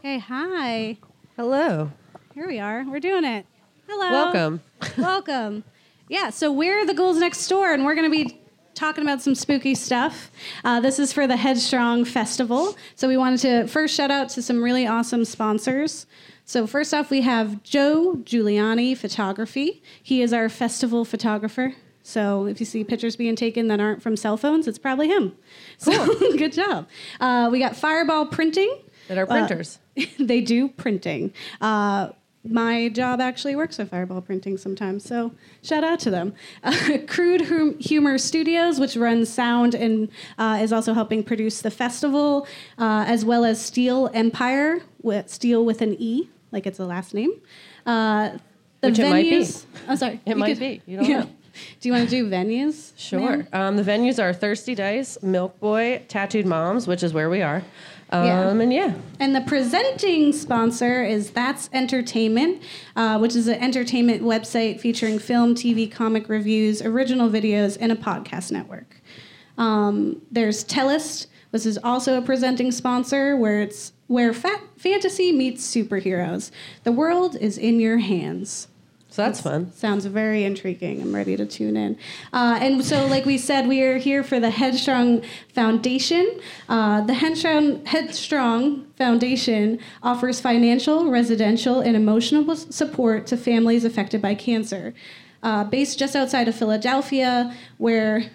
Okay, hi. Hello. Here we are. We're doing it. Hello. Welcome. Welcome. Yeah, so we're the Ghouls Next Door, and we're going to be talking about some spooky stuff. Uh, this is for the Headstrong Festival. So we wanted to first shout out to some really awesome sponsors. So first off, we have Joe Giuliani Photography. He is our festival photographer. So if you see pictures being taken that aren't from cell phones, it's probably him. So good job. Uh, we got Fireball Printing. That are printers. they do printing. Uh, my job actually works with Fireball Printing sometimes, so shout out to them. Uh, Crude Hum- Humor Studios, which runs sound and uh, is also helping produce the festival, uh, as well as Steel Empire, with Steel with an E, like it's a last name. Uh, the Which it might be. venues. I'm sorry. It might be. You don't know. Do you want to do venues? Sure. Um, the venues are Thirsty Dice, Milk Boy, Tattooed Moms, which is where we are. Um, Yeah. And yeah, And the presenting sponsor is That's Entertainment, uh, which is an entertainment website featuring film, TV, comic reviews, original videos, and a podcast network. Um, there's Tellus, which is also a presenting sponsor, where it's where fa- fantasy meets superheroes. The world is in your hands. So that's fun. Sounds very intriguing. I'm ready to tune in. Uh, and so, like we said, we are here for the Headstrong Foundation. Uh, the Headstrong, Headstrong Foundation offers financial, residential, and emotional support to families affected by cancer. Uh, based just outside of Philadelphia, where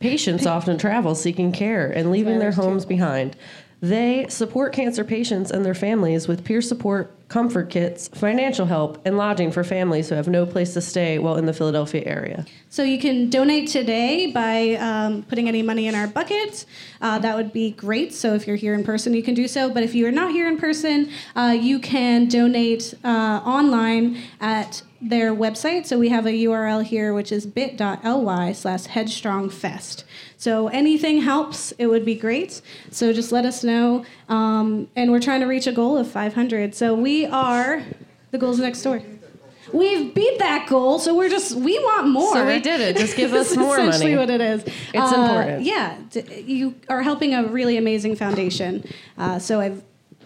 Patients often travel seeking care and leaving their homes behind. They support cancer patients and their families with peer support, comfort kits, financial help, and lodging for families who have no place to stay while in the Philadelphia area. So you can donate today by um, putting any money in our bucket. Uh, that would be great. So if you're here in person, you can do so. But if you are not here in person, uh, you can donate uh, online at their website. So we have a URL here, which is bit.ly slash headstrongfest. So anything helps. It would be great. So just let us know. Um, and we're trying to reach a goal of 500. So we are the goals next door. We've beat that goal, so we're just we want more. So we did it. Just give us That's more essentially what it is. It's Uh, important. Yeah, d- you are helping a really amazing foundation. Uh, so I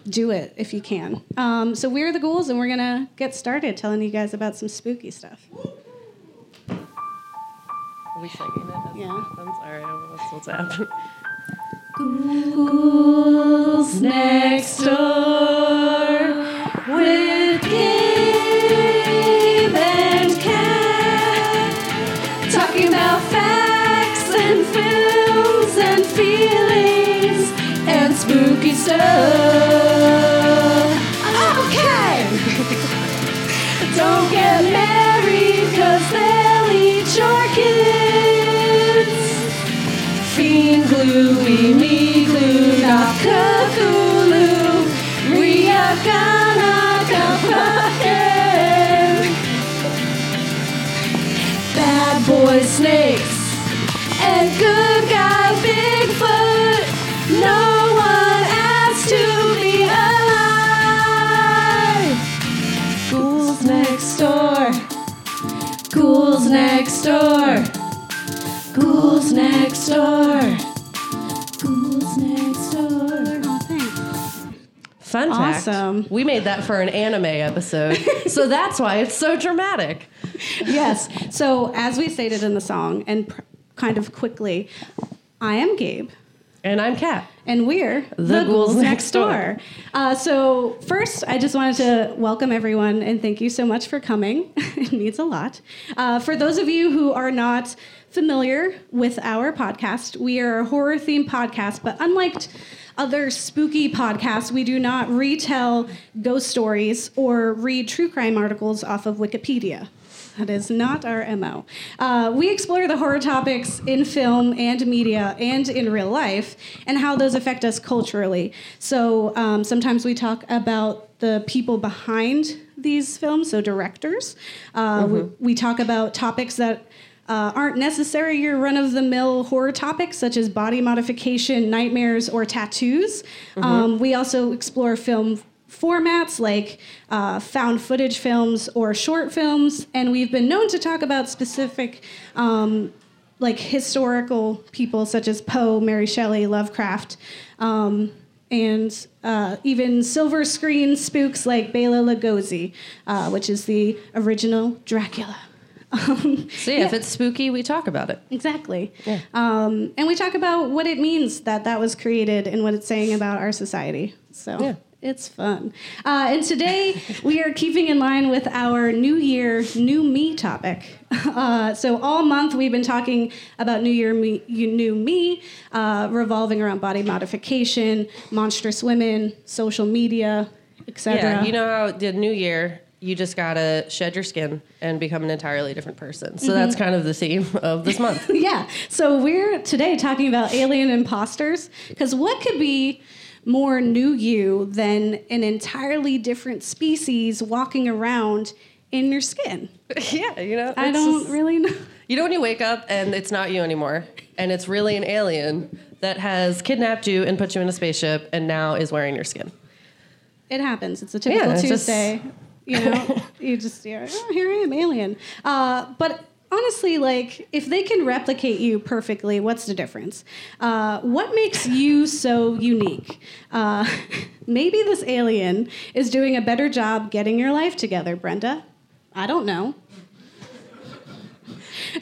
do it if you can. Um, so we're the ghouls, and we're gonna get started telling you guys about some spooky stuff. Are we singing it? Yeah. I'm sorry. What's, what's happening? Ghouls next door with Gabe and Kat, talking about facts and films and feelings and spooky stuff. Okay, don't get married 'cause they'll eat your kids. Fiend glue, we me glue, not Cthulhu. We are gonna boy snakes and good guy Bigfoot. No one asked to be alive. Ghouls next door. Ghouls next door. Ghouls next door. Ghouls next door. Oh. Fun fact. Awesome. We made that for an anime episode. so that's why it's so dramatic. yes. So, as we stated in the song, and pr- kind of quickly, I am Gabe. And I'm Kat. And we're the, Ghouls Next Door. Uh, so, first, I just wanted to welcome everyone and thank you so much for coming. it means a lot. Uh, for those of you who are not familiar with our podcast, we are a horror themed podcast, but unlike other spooky podcasts, we do not retell ghost stories or read true crime articles off of Wikipedia. That is not our MO. Uh, we explore the horror topics in film and media and in real life and how those affect us culturally. So um, sometimes we talk about the people behind these films, so directors. Uh, we, we talk about topics that uh, aren't necessarily your run of the mill horror topics, such as body modification, nightmares, or tattoos. Um, we also explore film formats like uh, found footage films or short films, and we've been known to talk about specific. Um, like historical people such as Poe, Mary Shelley, Lovecraft, um, and uh, even silver screen spooks like Bela Lugosi, uh, which is the original Dracula. Um, So yeah, if it's spooky, we talk about it. Exactly. Um, and we talk about what it means that that was created and what it's saying about our society. So Yeah. It's fun. Uh, and today we are keeping in line with our New Year, New Me topic. Uh, so all month we've been talking about New Year, me, you- New Me, uh, revolving around body modification, monstrous women, social media, etc. Yeah, you know how the new year, you just gotta shed your skin and become an entirely different person. So that's kind of the theme of this month. yeah. So we're today talking about alien imposters because what could be more new you than an entirely different species walking around in your skin? yeah, you know, I don't just- really know. You know when you wake up and it's not you anymore, and it's really an alien that has kidnapped you and put you in a spaceship and now is wearing your skin. It happens. It's a typical Yeah, it's just- Tuesday. You know, you just you're, oh, here I am, alien. Uh, but honestly, like if they can replicate you perfectly, what's the difference? Uh, what makes you so unique? Uh, maybe this alien is doing a better job getting your life together, Brenda. I don't know.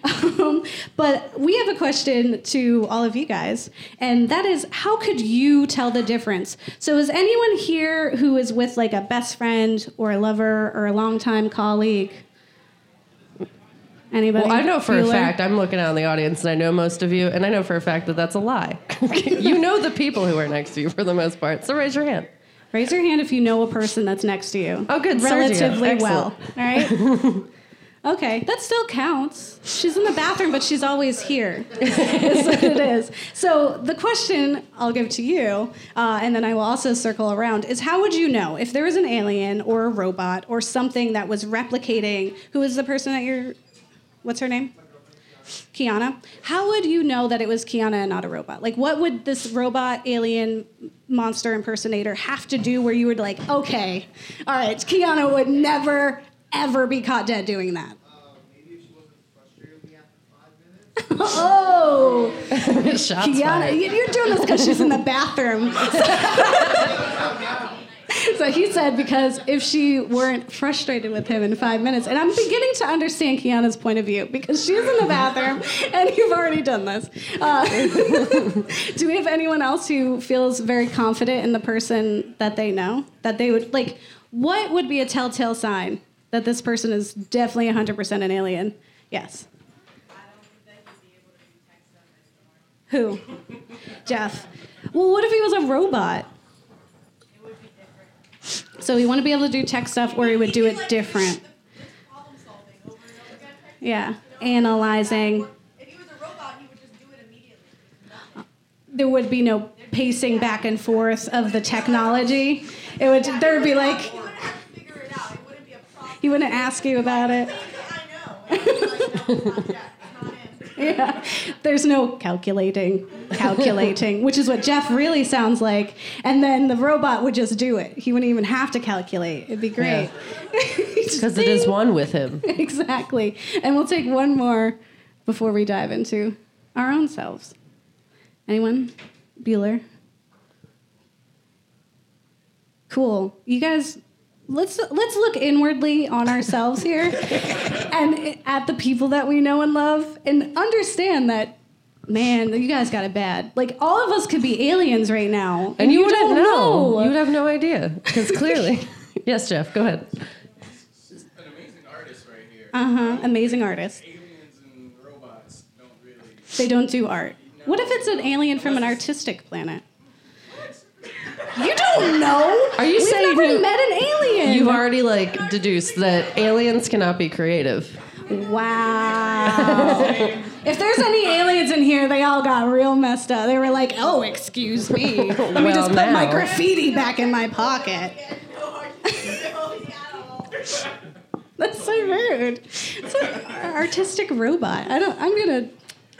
Um, but we have a question to all of you guys, and that is how could you tell the difference? So, is anyone here who is with like a best friend or a lover or a longtime colleague? Anybody? Well, I know for a fact, I'm looking out in the audience and I know most of you, and I know for a fact that that's a lie. you know the people who are next to you for the most part, so raise your hand. Raise your hand if you know a person that's next to you. Oh, good. Sergio. Relatively Excellent. well. All right. okay, that still counts. She's in the bathroom, but she's always here. is what it is. So the question I'll give to you, uh, and then I will also circle around, is how would you know if there was an alien or a robot or something that was replicating? Who is the person that you're? What's her name? Kiana. How would you know that it was Kiana and not a robot? Like, what would this robot alien monster impersonator have to do where you would like, okay, all right, Kiana would never ever be caught dead doing that? Uh, maybe if she wasn't frustrated with me after five minutes. Oh, Shots Kiana, fired. you're doing this because she's in the bathroom. so he said because if she weren't frustrated with him in five minutes, and I'm beginning to understand Kiana's point of view because she's in the bathroom and you've already done this. Uh, do we have anyone else who feels very confident in the person that they know? That they would like, what would be a telltale sign that this person is definitely 100% an alien? Yes. Who? Jeff. Well, what if he was a robot? So we want to be able to do tech stuff where he would do it different. Yeah, analyzing. If he was a robot, he would just do it immediately. There would be no pacing back and forth of the technology. It would. There would be like He wouldn't have to figure it out. It wouldn't be a problem. he wouldn't ask you about it. Yeah, there's no calculating, calculating, which is what Jeff really sounds like. And then the robot would just do it. He wouldn't even have to calculate. It'd be great. Because it is one with him. exactly. And we'll take one more before we dive into our own selves. Anyone? Bueller? Cool. You guys let's let's look inwardly on ourselves here and at the people that we know and love and understand that man, you guys got it bad. Like all of us could be aliens right now. And you, wouldn't don't know. You would have no idea. Because clearly. yes, Jeff, go ahead. She's an amazing artist right here. uh-huh. Amazing artist. Aliens and robots don't really. They don't do art. What if it's an alien from an artistic planet? You don't know. Are you We've saying never you- met an alien? You've already like deduced that aliens cannot be creative. Wow. if there's any aliens in here, they all got real messed up. They were like, "Oh, excuse me. Let me Well, just put my graffiti back in my pocket." That's so rude. It's an artistic robot. I don't. I'm gonna.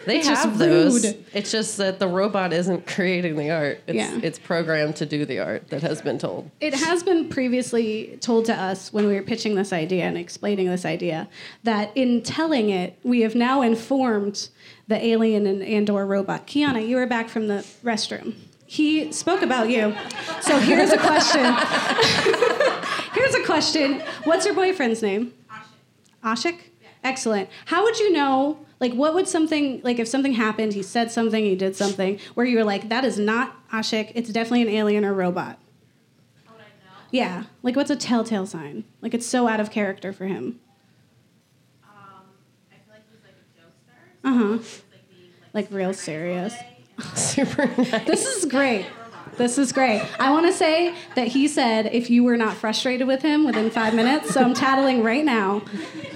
They It's just have those. rude. It's just that the robot isn't creating the art. It's, Yeah. it's programmed to do the art that has been told. It has been previously told to us when we were pitching this idea and explaining this idea that in telling it, we have now informed the alien and and/or robot. Kiana, you were back from the restroom. he spoke about you. So here's a question. here's a question. What's your boyfriend's name? Ashik. Ashik? Excellent. How would you know, like, what would something, like, if something happened, he said something, he did something, where you were like, that is not Ashik, it's definitely an alien or robot? How would Yeah. Like, what's a telltale sign? Like, it's so out of character for him. Um, I feel like he's like a jokester. Uh huh. Like Like, like, real super nice serious. all day, and Super nice. This is great. This is great. I want to say that he said if you were not frustrated with him within five minutes, so I'm tattling right now.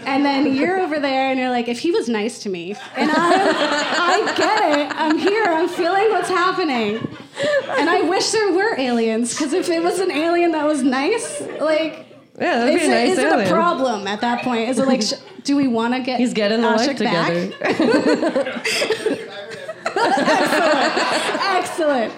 And then you're over there and you're like, if he was nice to me, and I, I get it. I'm here. I'm feeling what's happening. And I wish there were aliens, because if it was an alien that was nice, like, Yeah, that'd be a nice it, is it a problem at that point? Is it like, sh- do we want to get He's getting the life together. Excellent.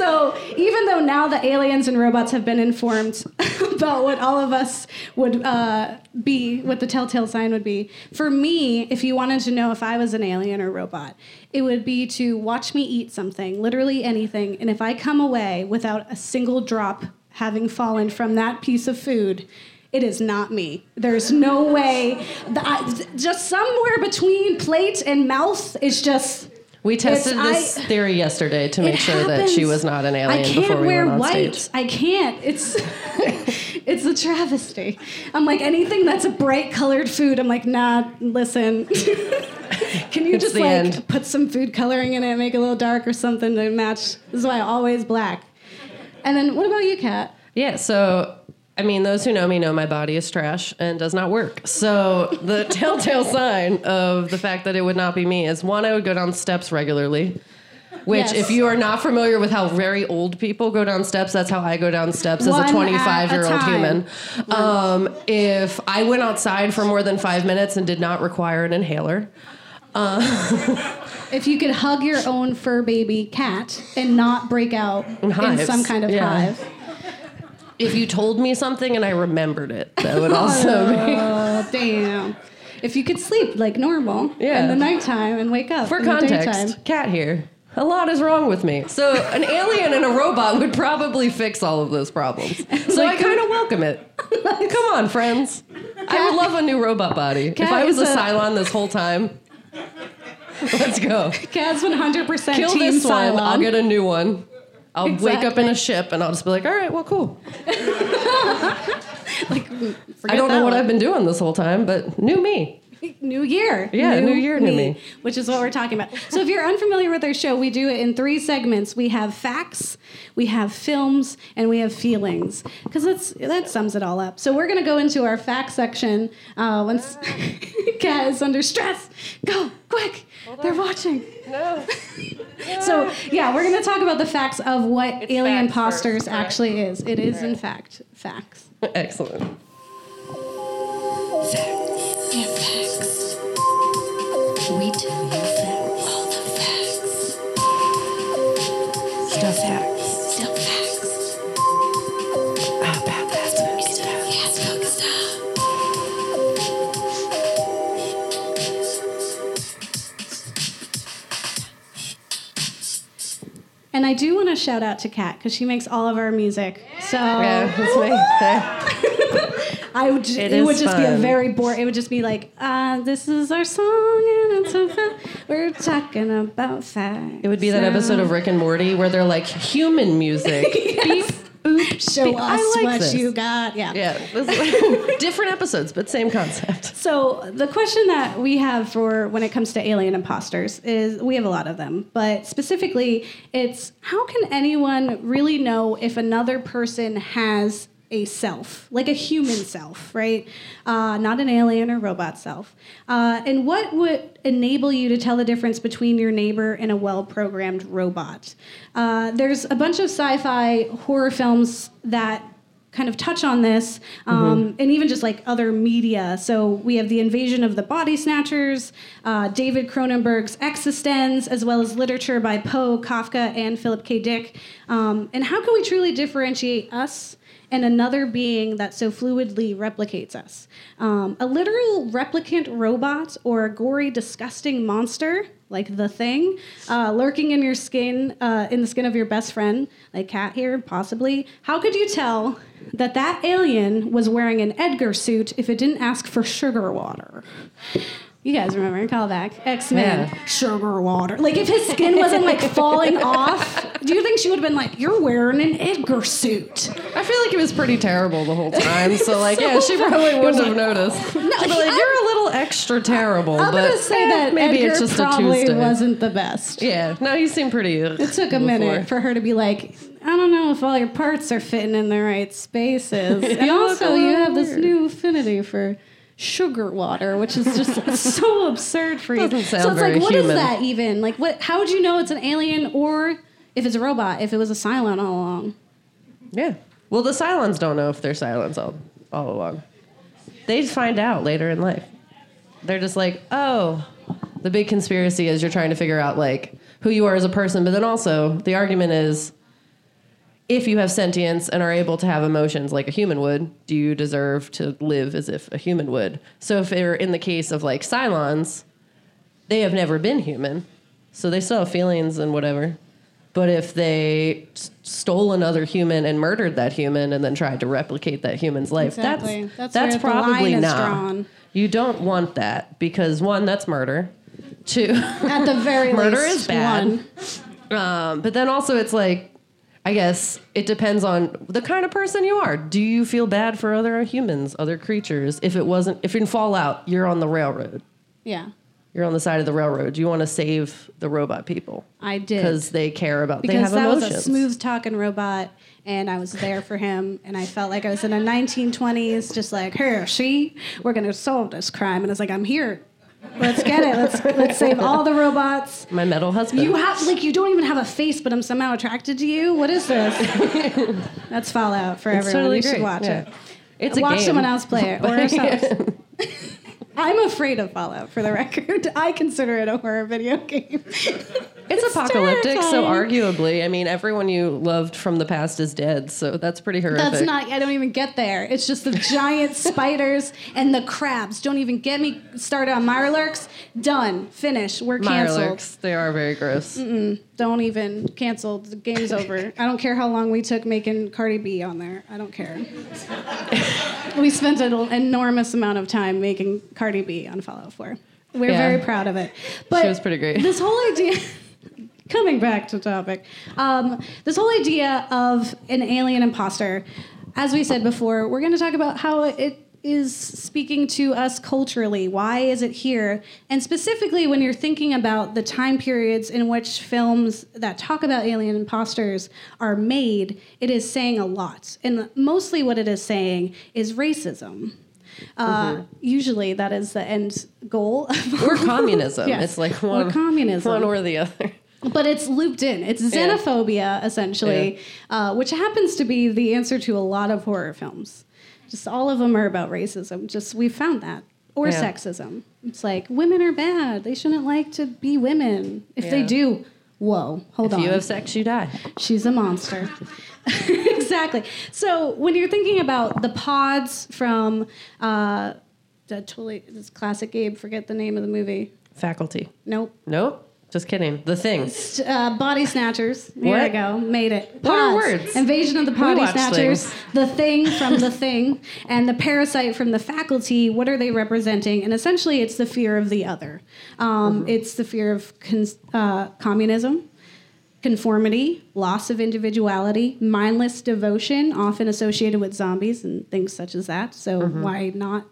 So, even though now the aliens and robots have been informed about what all of us would uh, be, what the telltale sign would be, for me, if you wanted to know if I was an alien or robot, it would be to watch me eat something, literally anything, and if I come away without a single drop having fallen from that piece of food, it is not me. There's no way. I- just somewhere between plate and mouth is just. We tested It's- this I- theory yesterday to make sure that she was not an alien. I can't before we wear went on white. stage. I can't. It's it's a travesty. I'm like anything that's a bright colored food. I'm like, nah. Listen, can you It's just like end. put some food coloring in it, make it a little dark or something to match? This is why I always black. And then what about you, Kat? Yeah, so I mean, those who know me know my body is trash and does not work. So the telltale sign of the fact that it would not be me is one, I would go down steps regularly. Which, Yes. if you are not familiar with how very old people go down steps, that's how I go down steps One as a a 25 year old human. Um, if I went outside for more than five minutes and did not require an inhaler, If you could hug your own fur baby cat and not break out in hives. some kind of Yeah. hive. If you told me something and I remembered it, that would also oh, be. Oh, damn. If you could sleep like normal Yeah. in the nighttime and wake up For in the daytime. context, cat here. A lot is wrong with me. So an alien and a robot would probably fix all of those problems. So I kind of welcome it. Come on, friends. I would love a new robot body. If I was a a- Cylon this whole time, let's go. Cat's 100% Kill team this one. Cylon. I'll get a new one. I'll wake up in a ship and I'll just be like, all right, well, cool. like, I don't know what I've been doing this whole time, but new me. New year. Yeah, new year, new me. Which is what we're talking about. So if you're unfamiliar with our show, we do it in three segments. We have facts, we have films, and we have feelings. Because that's that sums it all up. So we're gonna go into our facts section uh, once Kat is under stress. Go, quick. They're watching. No. So yeah, we're gonna talk about the facts of what It's alien facts first, posters correct? actually is. It is in fact facts. Excellent. Facts. We tell you facts. All the facts. Stuff facts. Stuff facts. About that spooky stuff? Yeah, spooky stuff. And I do want to shout out to Kat because she makes all of our music. So Yeah, that's me. Okay. I would. It it, would just be a very boring. It would just be like, uh, "This is our song, and it's so fun. We're talking about facts." It would be that episode of Rick and Morty where they're like human music. Beep, oop, Show beep. us like what this. you got. Yeah. Yeah, different episodes, but same concept. So the question that we have for when it comes to alien imposters is we have a lot of them, but specifically it's how can anyone really know if another person has a self, like a human self, right? Uh, not an alien or robot self. Uh, and what would enable you to tell the difference between your neighbor and a well-programmed robot? Uh, there's a bunch of sci-fi horror films that kind of touch on this, um, and even just like other media. So we have the invasion of the body snatchers, uh, David Cronenberg's eXistenZ, as well as literature by Poe, Kafka, and Philip K. Dick. Um, and how can we truly differentiate us? And another being that so fluidly replicates us. Um, a literal replicant robot or a gory, disgusting monster like the thing, uh, lurking in your skin, uh, in the skin of your best friend, like Cat here, possibly. How could you tell that that alien was wearing an Edgar suit if it didn't ask for sugar water? You guys remember? Call back. X Men. Yeah. Sugar water. Like if his skin wasn't like falling off, do you think she would have been like, "You're wearing an Edgar suit"? I feel like it was pretty terrible the whole time. So like, yeah, she probably wouldn't have noticed. She'd be like, he- you're a little extra terrible. I'm but gonna say eh, that maybe Edgar it's just a probably Tuesday. wasn't the best. Yeah, no, you seem pretty. It took a minute for her to be like, I don't know if all your parts are fitting in the right spaces. and You also, you little have this new affinity for sugar water, which is just so absurd for you. Doesn't sound so it's very like, what is human. that even? Like, what? How would you know it's an alien or if it's a robot? If it was a Cylon all along? Yeah. Well, the Cylons don't know if they're Cylons all, all along. They find out later in life. They're just like, oh, the big conspiracy is you're trying to figure out like who you are as a person, but then also the argument is if you have sentience and are able to have emotions like a human would, do you deserve to live as if a human would? So if they're in the case of like Cylons, they have never been human, so they still have feelings and whatever. But if they s- stole another human and murdered that human and then tried to replicate that human's life, Exactly. that's That's that's, where the probably line is not. drawn. You don't want that because one, that's murder. Two, At the very Murder least, is bad. one. um, but then also it's like, I guess it depends on the kind of person you are. Do you feel bad for other humans, other creatures? If it wasn't, if in Fallout you're on the railroad, Yeah, you're on the side of the railroad. You want to save the robot people I did. because they care about. they because have that emotions. was a smooth talking robot and I was there for him and I felt like I was in a 1920s just like here she, we're gonna solve this crime and it's like I'm here let's get it. Let's let's save all the robots. My metal husband. you have like you don't even have a face but I'm somehow attracted to you? What is this? That's Fallout for It's everyone. totally you should great, watch yeah. it. It's a watch someone else play it. Or ourselves I'm afraid of Fallout for the record I consider it a horror video game It's, apocalyptic, so arguably, I mean, everyone you loved from the past is dead, so that's pretty horrific. That's not. I don't even get there. It's just the giant spiders and the crabs. Don't even get me started on Mirelurks. Done. Finish. We're canceled. Mirelurks, they are very gross. Mm-mm. Don't even canceled. The game's over. I don't care how long we took making Cardi B on there. I don't care. we spent an enormous amount of time making Cardi B on Fallout 4. We're Yeah. very proud of it. But She was pretty great. This whole idea. Coming back to topic, um, this whole idea of an alien imposter, as we said before, we're going to talk about how it is speaking to us culturally. Why is it here? And specifically, when you're thinking about the time periods in which films that talk about alien imposters are made, it is saying a lot. And mostly what it is saying is racism. Uh, Usually, that is the end goal. of- Or communism. Yes. It's like Or one, communism. one or the other. but it's looped in. It's xenophobia, essentially, uh, which happens to be the answer to a lot of horror films. Just all of them are about racism. Just we found that. Or Yeah. sexism. It's like women are bad. They shouldn't like to be women. If they do, whoa, hold If on. If you have sex, you die. She's a monster. exactly. So when you're thinking about the pods from uh, that totally this classic Gabe, forget the name of the movie. Faculty. Nope. Nope. Just kidding. The thing. Uh, body snatchers. Here What? we go. Made it. What are Pods. words? Invasion of the body watch snatchers. things. The thing from the thing, and the parasite from the faculty. What are they representing? And essentially, it's the fear of the other. Um, Mm-hmm. It's the fear of cons- uh, communism. Conformity, loss of individuality, mindless devotion, often associated with zombies and things such as that. So Mm-hmm. why not,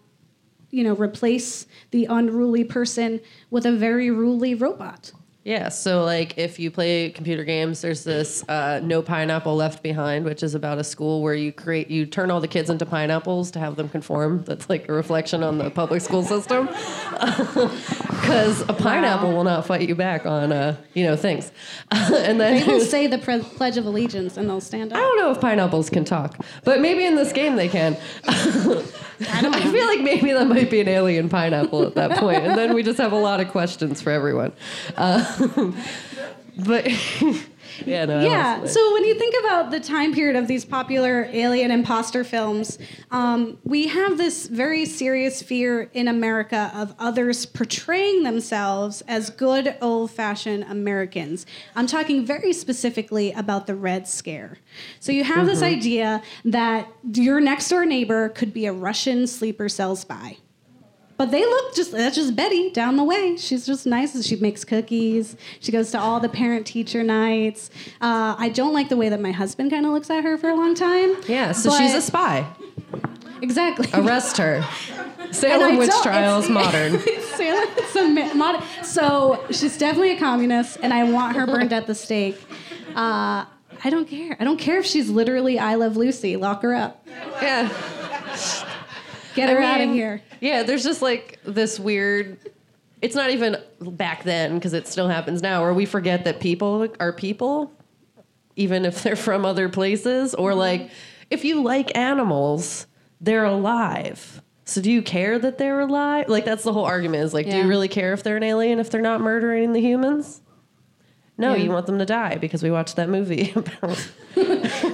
you know, replace the unruly person with a very ruly robot? Yeah, so like if you play computer games, there's this uh, No Pineapple Left Behind, which is about a school where you create, you turn all the kids into pineapples to have them conform. That's like a reflection on the public school system, because a pineapple will not fight you back on, uh, you know, things. and then They will say the pre- Pledge of Allegiance and they'll stand up. I don't know if pineapples can talk, but maybe in this game they can. I don't I feel like maybe that might be an alien pineapple at that point, and then we just have a lot of questions for everyone. Uh, but Yeah, no. yeah. that's- So when you think about the time period of these popular alien imposter films, um, we have this very serious fear in America of others portraying themselves as good old fashioned Americans. I'm talking very specifically about the Red Scare. So you have this idea that your next door neighbor could be a Russian sleeper cell spy. But they look just, that's just Betty down the way. She's just nice. She makes cookies. She goes to all the parent teacher nights. Uh, I don't like the way that my husband kind of looks at her for a long time. yeah, so she's a spy. Exactly. Arrest her. Salem Witch Trials it's- modern. Salem, it's a mod- so she's definitely a communist, and I want her burned at the stake. Uh, I don't care. I don't care if she's literally I Love Lucy. Lock her up. Yeah. Get her I out of here. Yeah, there's just like this weird. It's not even back then because it still happens now, where we forget that people are people, even if they're from other places, or Mm-hmm. like if you like animals, they're alive. So do you care that they're alive? Like that's the whole argument. Is like, do you really care if they're an alien if they're not murdering the humans? No, Yeah. you want them to die because we watched that movie about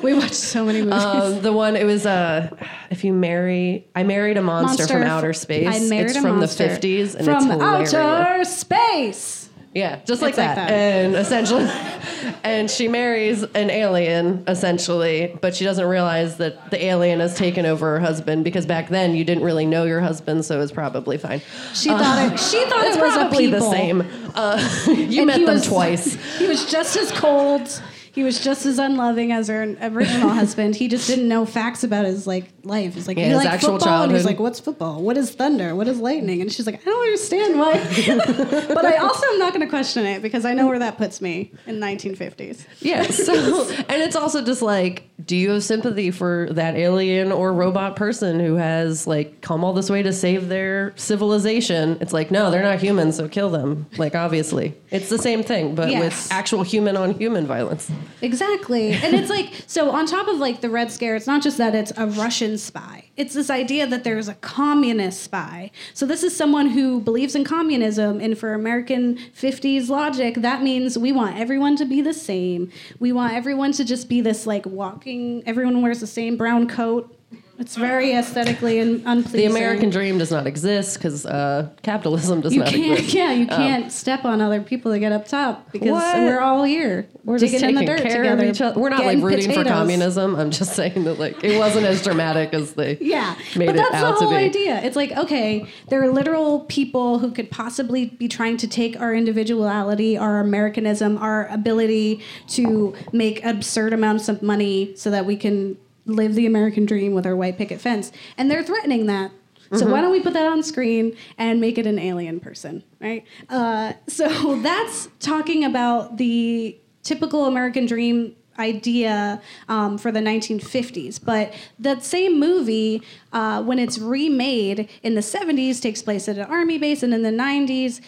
We watched so many movies. um, the one it was uh, if you marry, I married a monster, from outer space. I married it's a from monster the fifties and from it's hilarious. outer space. Yeah, just like It's like that. that. And essentially, and she marries an alien essentially, but she doesn't realize that the alien has taken over her husband because back then you didn't really know your husband, so it was probably fine. She thought it. She thought it was probably people. the same. Uh, you And met he them was- twice. He was just as cold. He was just as unloving as her original husband. He just didn't know facts about his like life. He's like, Yeah, his like actual football, and he's like, what's football? What is thunder? What is lightning? And she's like, I don't understand why. but I also am not going to question it because I know where that puts me in 1950s. Yeah. So, and it's also just like, do you have sympathy for that alien or robot person who has like come all this way to save their civilization? It's like, no, they're not human, so kill them. Like, obviously, it's the same thing, but Yes. with actual human on human violence. Exactly. And it's like, so on top of like the Red Scare, it's not just that it's a Russian spy, it's this idea that there's a communist spy. So this is someone who believes in communism. And for American 50s logic, that means we want everyone to be the same. We want everyone to just be this like walking, everyone wears the same brown coat. It's very aesthetically and unpleasing. The American dream does not exist because uh, capitalism does you not can't, exist. yeah, you can't step on other people to get up top because What? we're all here. We're just taking the dirt care together. of each other. We're not like rooting for communism. I'm just saying that like it wasn't as dramatic as they Yeah, made but it that's the out whole idea. It's like, okay, there are literal people who could possibly be trying to take our individuality, our Americanism, our ability to make absurd amounts of money so that we can live the American dream with our white picket fence, and they're threatening that. Mm-hmm. So why don't we put that on screen and make it an alien person, right? Uh, so that's talking about the typical American dream idea um, for the 1950s. But that same movie, uh, when it's remade in the 70s, takes place at an army base, and in the 90s,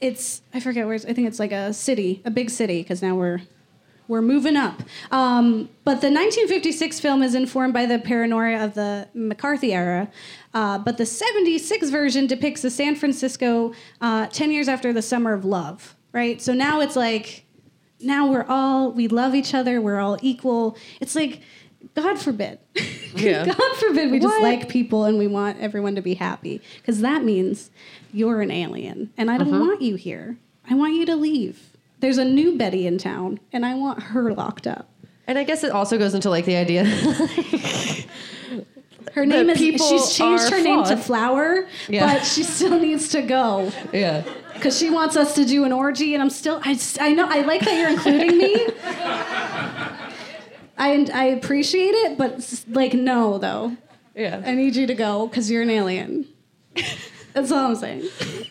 it's I forget where it's, I think it's like a city, a big city, because now we're we're moving up. Um, but the 1956 film is informed by the paranoia of the McCarthy era. Uh, but the 76 version depicts the San Francisco uh, 10 years after the Summer of Love, right? So now it's like, now we're all, we love each other, we're all equal. It's like, God forbid. Yeah. God forbid we just What? like people and we want everyone to be happy. Because that means you're an alien and I don't Mm-hmm. want you here. I want you to leave. There's a new Betty in town and I want her locked up. And I guess it also goes into like the idea. Her name is she's changed her name to. Flower, Yeah. but she still needs to go. yeah. Because she wants us to do an orgy, and I'm still. I I know. I like that you're including me. I I appreciate it, but like no though. Yeah. I need you to go because you're an alien. That's all I'm saying.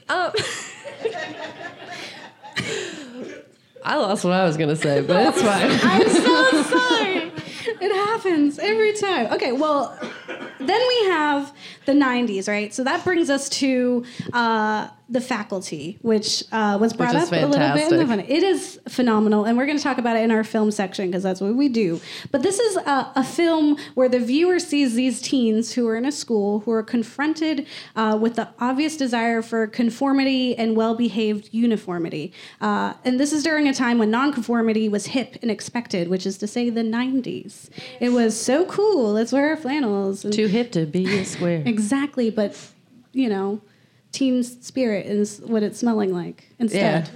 Um, I lost what I was gonna say, but it's fine. I'm so sorry. It happens every time. Okay, well, then we have the 90s, right? So that brings us to uh, The Faculty, which uh, was brought is up a little bit. In the fun- it is phenomenal, and we're going to talk about it in our film section because that's what we do. But this is a, a film where the viewer sees these teens who are in a school who are confronted uh, with the obvious desire for conformity and well-behaved uniformity. Uh, and this is during a time when nonconformity was hip and expected, which is to say the 90s. It was so cool. Let's wear our flannels. And Too hip to be a square. Exactly, but you know, teen spirit is what it's smelling like instead.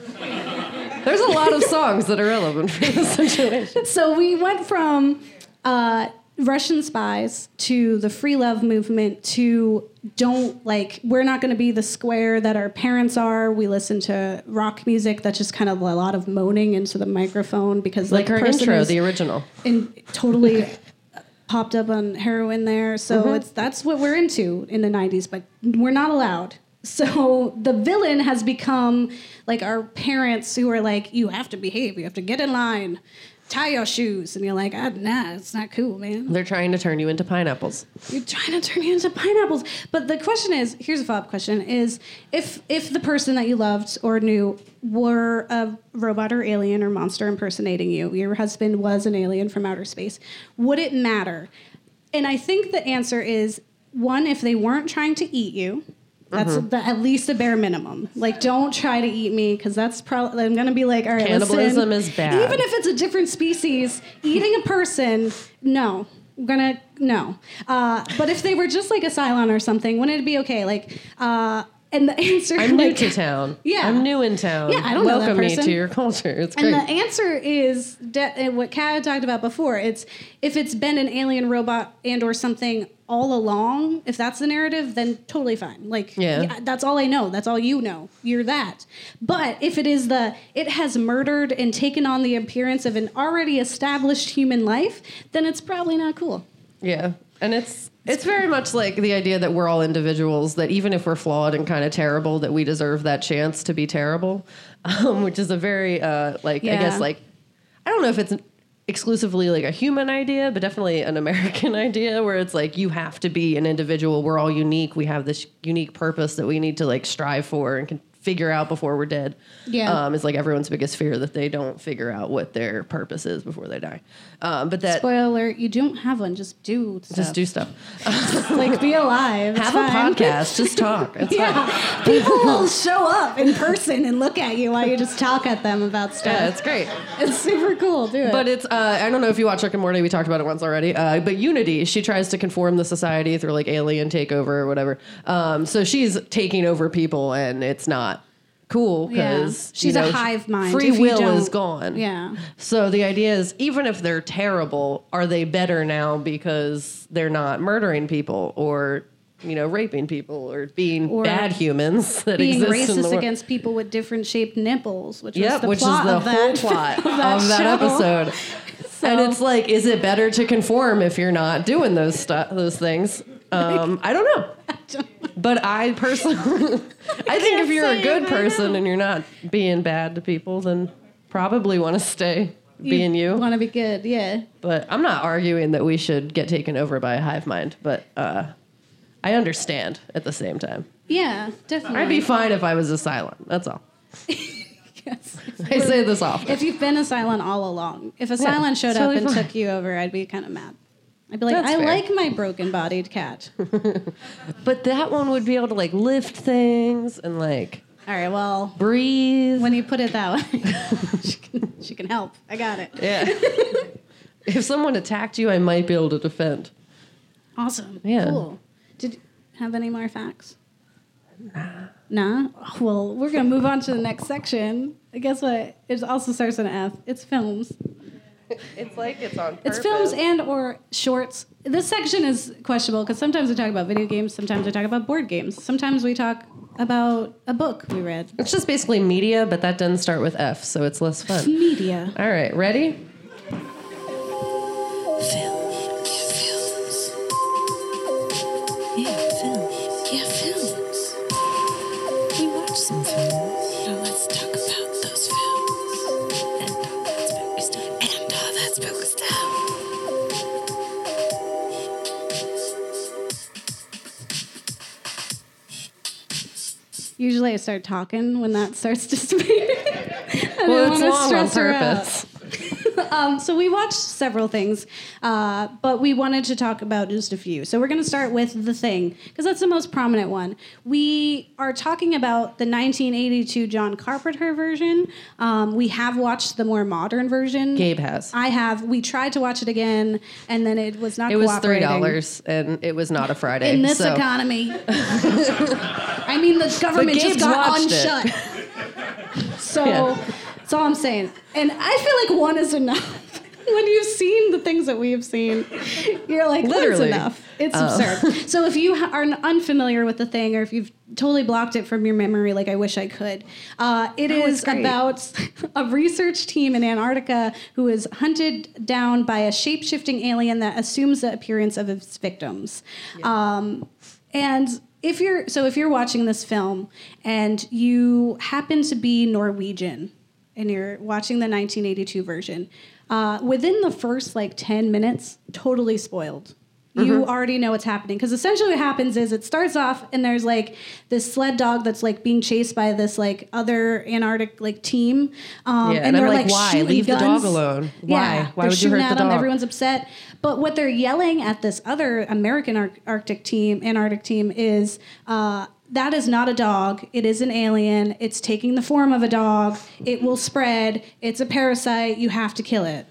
There's a lot of songs that are relevant for this situation. So we went from uh, Russian spies to the free love movement to don't like we're not going to be the square that our parents are. We listen to rock music that's just kind of a lot of moaning into the microphone because Like the her intro, the original. And totally popped up on heroin there. So Mm-hmm. it's that's what we're into in the 90s, but we're not allowed. So the villain has become like our parents who are like, you have to behave, you have to get in line, tie your shoes, and you're like, ah, nah, it's not cool, man. They're trying to turn you into pineapples. You're trying to turn you into pineapples. But the question is, here's a follow-up question: is if if the person that you loved or knew were a robot or alien or monster impersonating you, your husband was an alien from outer space, would it matter? And I think the answer is one: if they weren't trying to eat you. That's Mm-hmm. the, at least a bare minimum. Like, don't try to eat me because that's probably I'm gonna be like, all right, Cannibalism listen, is bad. Even if it's a different species, eating a person, no. I'm gonna no. Uh, but if they were just like a Cylon or something, wouldn't it be okay? Like, uh, and the answer, I'm new to town. Yeah. I'm new in town. Yeah, I don't know that Welcome me to your culture. It's And the answer is de- what Kat talked about before. It's if it's been an alien robot and or something all along. If that's the narrative, then totally fine. Like, Yeah. that's all I know. That's all you know. You're that. But if it is the it has murdered and taken on the appearance of an already established human life, then it's probably not cool. Yeah, and it's it's very much like the idea that we're all individuals. That even if we're flawed and kind of terrible, that we deserve that chance to be terrible, um, which is a very uh, like I guess like I don't know if it's exclusively like a human idea, but definitely an American idea where it's like you have to be an individual. We're all unique. We have this unique purpose that we need to like strive for and can figure out before we're dead. Yeah. um, is like everyone's biggest fear that they don't figure out what their purpose is before they die. Um, but that Spoiler alert: you don't have one. Just do. Stuff. just do stuff. like be alive. Have fine. a podcast. Just talk. It's fine. Yeah, people will show up in person and look at you while you just talk at them about stuff. Yeah, it's great. It's super cool. Do it. But it's uh, I don't know if you watch Rick and Morty. We talked about it once already. Uh, but Unity, she tries to conform the society through like alien takeover or whatever. Um, so she's taking over people, and it's not cool yeah. because she's a hive mind. Free will is gone. Yeah. So the idea is, even if they're terrible, are they better now because they're not murdering people or you know raping people or being Or bad humans that Being exist in the racist against people with different shaped nipples, which was Yep, the which is the of whole that, plot of that that, show. episode. And it's like, is it better to conform if you're not doing those stuff, those things? Um, I don't know. But I personally, I think if you're a good person and you're not being bad to people, then probably want to stay being you. Want to be good? Yeah. But I'm not arguing that we should get taken over by a hive mind. But uh, I understand at the same time. Yeah, definitely. I'd be fine if I was a Cylon. That's all. Yes. I say this often. If you've been a Cylon all along, if a Cylon showed up totally and fine. took you over, I'd be kind of mad. I'd be like, That's I fair. like my broken bodied cat. But that one would be able to like lift things and like All right, well, breathe. when you put it that way, she, can, she can help. I got it. yeah. if someone attacked you, I might be able to defend. Awesome. Yeah. Cool. Did you have any more facts? Nah. Nah? Well, we're going to move on to the next section. Guess what? It also starts with an F. It's films. It's like it's on. It's films and or shorts. This section is questionable because sometimes we talk about video games, sometimes we talk about board games, sometimes we talk about a book we read. It's just basically media, but that doesn't start with F, so it's less fun. Media. All right, ready? Film. Usually I start talking when that starts dissipating. I Well, it's long on stress her out. purpose. Um, so we watched several things, uh, but we wanted to talk about just a few. So we're going to start with The Thing, because that's the most prominent one. We are talking about the 1982 John Carpenter version. Um, we have watched the more modern version. Gabe has. I have. We tried to watch it again, and then it was not It was $3, and it was not a Friday. In this so. economy. I mean, the government just got unshut. So Yeah. That's all I'm saying. And I feel like one is enough. when you've seen the things that we have seen, you're like, that's Literally. enough. It's Oh. absurd. so if you are unfamiliar with the thing, or if you've totally blocked it from your memory, like I wish I could, uh, it it's is about a research team in Antarctica who is hunted down by a shape shifting alien that assumes the appearance of its victims. Um, and if you're so if you're watching this film and you happen to be Norwegian and you're watching the 1982 version, uh, within the first like 10 minutes, totally spoiled. You already know what's happening because essentially what happens is it starts off and there's like this sled dog that's like being chased by this like other Antarctic like team. Um, Yeah, and I'm they're like, why? shooting Leave the dog alone. Why? Yeah, Why would you hurt at the them. dog? Everyone's upset. But what they're yelling at this other American Ar- Arctic team, Antarctic team, is uh, that is not a dog. It is an alien. It's taking the form of a dog. It will spread. It's a parasite. You have to kill it.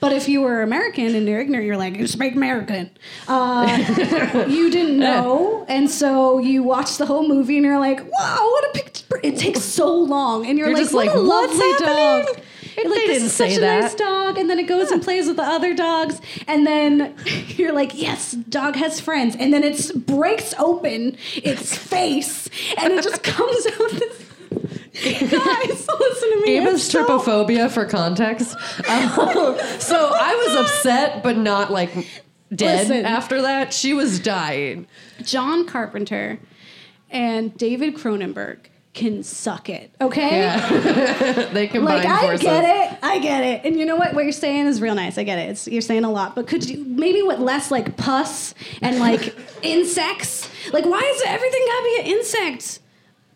But if you were American and you're ignorant, you're like, you speak American. Uh, you didn't know. And so you watch the whole movie and you're like, wow, what a picture. It takes so long. And you're, You're like, just what like, a "What's lovely dog. Happening?" You're like, didn't is such say a nice dog. And then it goes and plays with the other dogs. And then you're like, yes, dog has friends. And then it breaks open its face and it just comes out this. Guys, listen to me. It's so- trypophobia for context. Um, so I was upset, but not like dead Listen. after that. She was dying. John Carpenter and David Cronenberg can suck it. Okay. Yeah. they combined Like I forces. get it, I get it, and you know what? What you're saying is real nice. I get it. It's, you're saying a lot, but could you maybe with less like pus and like insects? Like, why is everything gotta be an insect?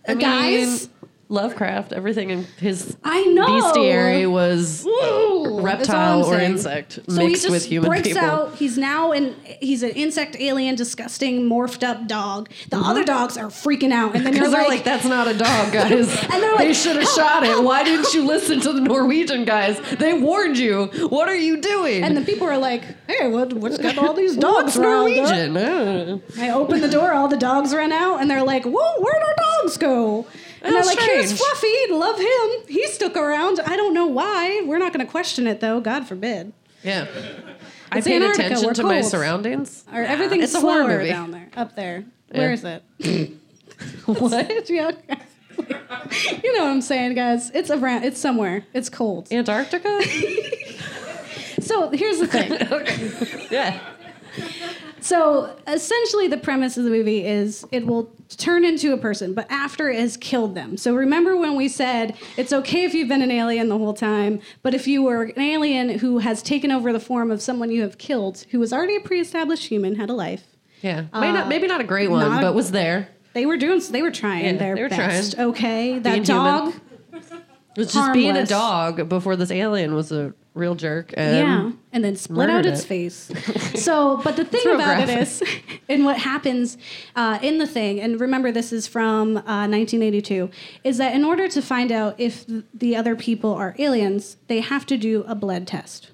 I mean, Guys, Lovecraft, everything in his I know. bestiary was Ooh, reptile or insect So he mixed just with human breaks people. out. He's now an he's an insect alien, disgusting, morphed up dog. The mm-hmm. other dogs are freaking out, and then you're they're like, like, that's not a dog, guys. And they're they should have shot it. Why didn't you listen to the Norwegian guys? They warned you. What are you doing? and the people are like, hey, what, what's got all these dogs What's riled up? Norwegian? I. I open the door, all the dogs run out, and they're like, "Whoa, where'd our dogs go?" And they're like, "Here's. Fluffy. Love him. He stuck around. I don't know why. We're not going to question it, though. God forbid. Yeah. I It's paid Antarctica, attention we're to my cold. surroundings. Or everything's it's a horror slower movie. down there, up there. Where is it? What? Yeah. you know what I'm saying, guys? It's around. It's somewhere. It's cold. Antarctica? So here's the thing. yeah. So essentially, the premise of the movie is it will turn into a person, but after it has killed them. So remember when we said it's okay if you've been an alien the whole time, but if you were an alien who has taken over the form of someone you have killed, who was already a pre-established human, had a life, Yeah. Maybe, not, maybe not a great one, a- but was there. they were doing, they were trying Yeah, their they were best. trying. Okay, that Being dog. human. It was just being a dog before this alien was a real jerk. And yeah, and then split out its it. face. So, but the thing about it graphic. is, and what happens uh, in the thing, and remember this is from uh, 1982, is that in order to find out if the other people are aliens, they have to do a blood test.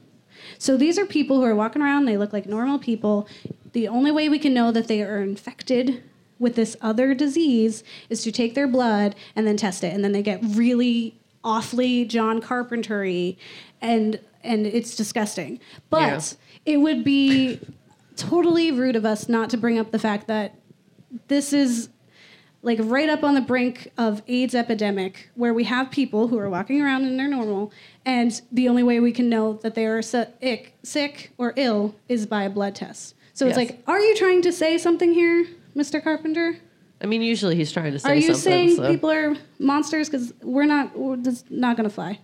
So these are people who are walking around, they look like normal people. The only way we can know that they are infected with this other disease is to take their blood and then test it. And then they get really awfully John Carpenter and and it's disgusting. But Yeah. it would be totally rude of us not to bring up the fact that this is like right up on the brink of AIDS epidemic, where we have people who are walking around and they're normal, and the only way we can know that they are sick, sick or ill is by a blood test. So it's like, are you trying to say something here, Mr. Carpenter? I mean, usually he's trying to say are you saying so. people are monsters? Because we're not. Is not gonna fly.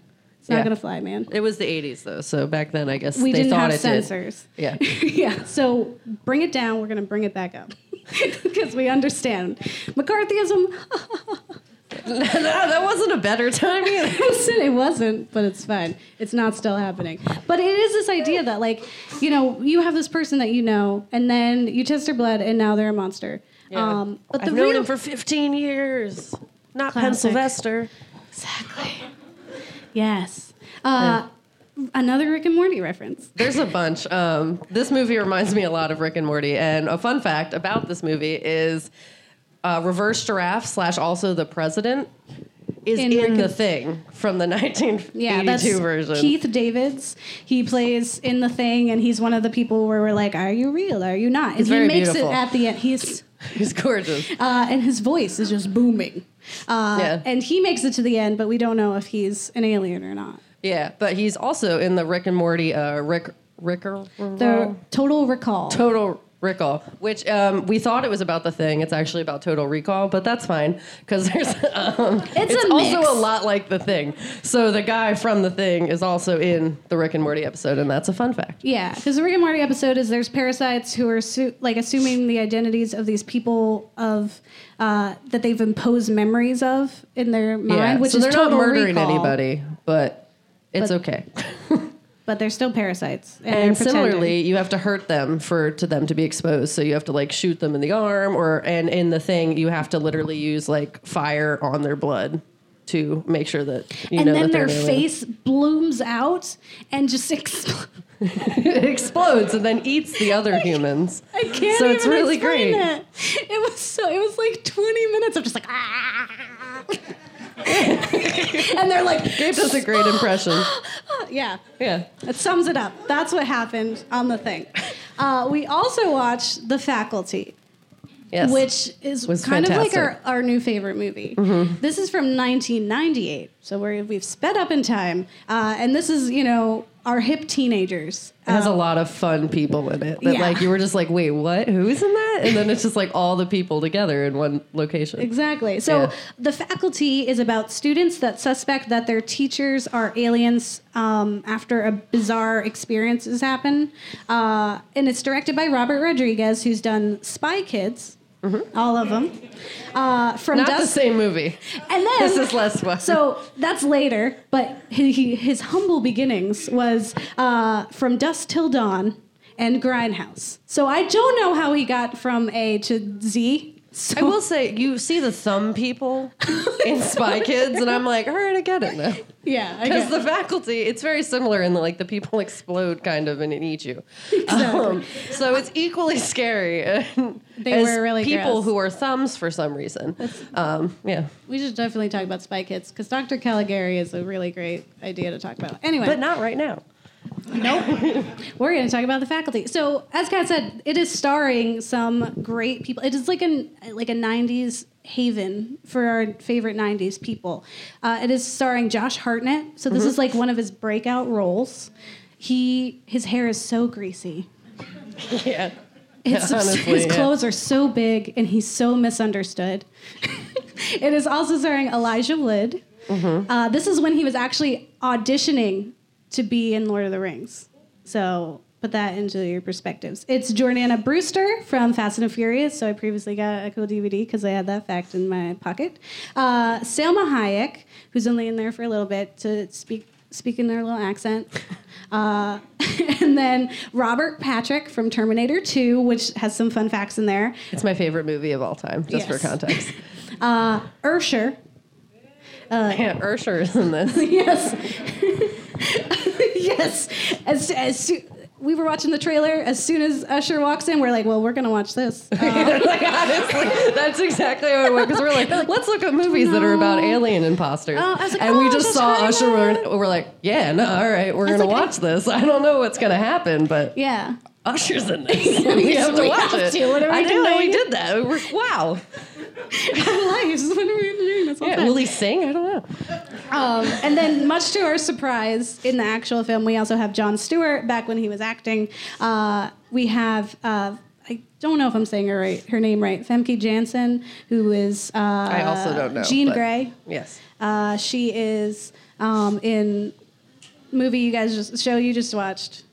It's not gonna fly, man. It was the 80s, though, so back then I guess We they didn't thought have it did. censors. Yeah. yeah. So bring it down. We're gonna bring it back up. because we understand McCarthyism. no, that wasn't a better time either. It wasn't, but it's fine. It's not still happening. But it is this idea that, like, you know, you have this person that you know, and then you test their blood, and now they're a monster. Um, but the I've known real him for 15 years. Not Pencilvester. exactly, yes. Uh, Another Rick and Morty reference. There's a bunch. Um, this movie reminds me a lot of Rick and Morty. And a fun fact about this movie is uh, Reverse Giraffe slash also the president is In in, the thing from the 1982 Yeah, that's version. Keith Davids. He plays in the thing, and he's one of the people where we're like, "Are you real? Are you not?" And he makes beautiful. it at the end. He's He's gorgeous. uh, and his voice is just booming. Uh, Yeah. And he makes it to the end, but we don't know if he's an alien or not. Yeah, but he's also in the Rick and Morty uh, Rick Ricker The Total Recall. Total Recall, which um, we thought it was about the thing. It's actually about Total Recall, but that's fine because there's um, It's a also mix. a lot like the thing. So the guy from the thing is also in the Rick and Morty episode, and that's a fun fact. Yeah, because the Rick and Morty episode is there's parasites who are su- like assuming the identities of these people of uh, that they've imposed memories of in their mind, yeah, which so is they're total not murdering recall, anybody, but it's But- okay. but they're still parasites. And, And similarly, you have to hurt them for to them to be exposed. So you have to like shoot them in the arm, or and in the thing you have to literally use like fire on their blood to make sure that you and know then that their they're an alien. face blooms out and just explodes. it explodes and then eats the other humans. I can't So even it's really great. It. it was so. It was like 20 minutes of just like ah. and they're like, Gabe does a great impression. yeah. Yeah. It sums it up. That's what happened on the thing. Uh, we also watched The Faculty, Yes. which is Was kind of like. Mm-hmm. our, our new favorite movie. This is from 1998, so we're, we've sped up in time. Uh, and this is, you know, our hip teenagers. it has a Um, lot of fun people in it. That yeah. like you were just like, wait, what? Who's in that? And then it's just like all the people together in one location. Exactly. So Yeah. the faculty is about students that suspect that their teachers are aliens um, after a bizarre experiences happen, uh, and it's directed by Robert Rodriguez, who's done Spy Kids, all of them. Uh, from Mm-hmm. Not the same movie. and then This is less fun. so that's later, but he, he, his humble beginnings was uh, from Dusk Till Dawn and Grindhouse. So I don't know how he got from A to Z. So I will say, you see the thumb people in Spy Kids, and I'm like, all right, I get it now. yeah, Because the faculty, it's very similar in the like the people explode kind of and it eat you. Exactly. Um, so it's equally scary. and They were really people gross. who are thumbs for some reason. Um, yeah, We should definitely talk about Spy Kids because Dr. Caligari is a really great idea to talk about. Anyway, but not right now. We're going to talk about the faculty. So, as Kat said, it is starring some great people. It is like an like a '90s haven for our favorite '90s people. Uh, it is starring Josh Hartnett. So this is like one of his breakout roles. He his hair is so greasy. Yeah. It's Honestly, his yeah. clothes are so big and he's so misunderstood. it is also starring Elijah Wood. Mm-hmm. Uh, this is when he was actually auditioning to be in Lord of the Rings. So put that into your perspectives. It's Jordana Brewster from Fast and the Furious. So I previously got a cool DVD because I had that fact in my pocket. Uh, Salma Hayek, who's only in there for a little bit to speak speak in their little accent. Uh, and then Robert Patrick from Terminator 2, which has some fun facts in there. It's my favorite movie of all time, just Yes. for context. Uh, Ursher. yeah, Ursher is in this. yes. As, as soo- we were watching the trailer, as soon as Usher walks in, we're like, well, we're going to watch this. Uh, like, honestly, that's exactly how it went. Because we're like, let's look at movies that are about alien imposters. I was like, and we oh, just saw Usher. We're, we're like, yeah, no, all right, we're gonna like, I- watch this. I don't know what's gonna happen, but yeah. Usher's in this. we have to We watch have it. to. What are we I didn't know we did that. We were, wow. Our lives. What are we doing this whole Yeah, time? will he sing? I don't know. Um, and then, much to our surprise, in the actual film, we also have Jon Stewart back when he was acting. Uh, we have. Uh, I don't know if I'm saying her right, her name right. Famke Janssen, who is uh, I also don't know, Jean Grey. Yes. Uh, she is um, in movie you guys just show you just watched.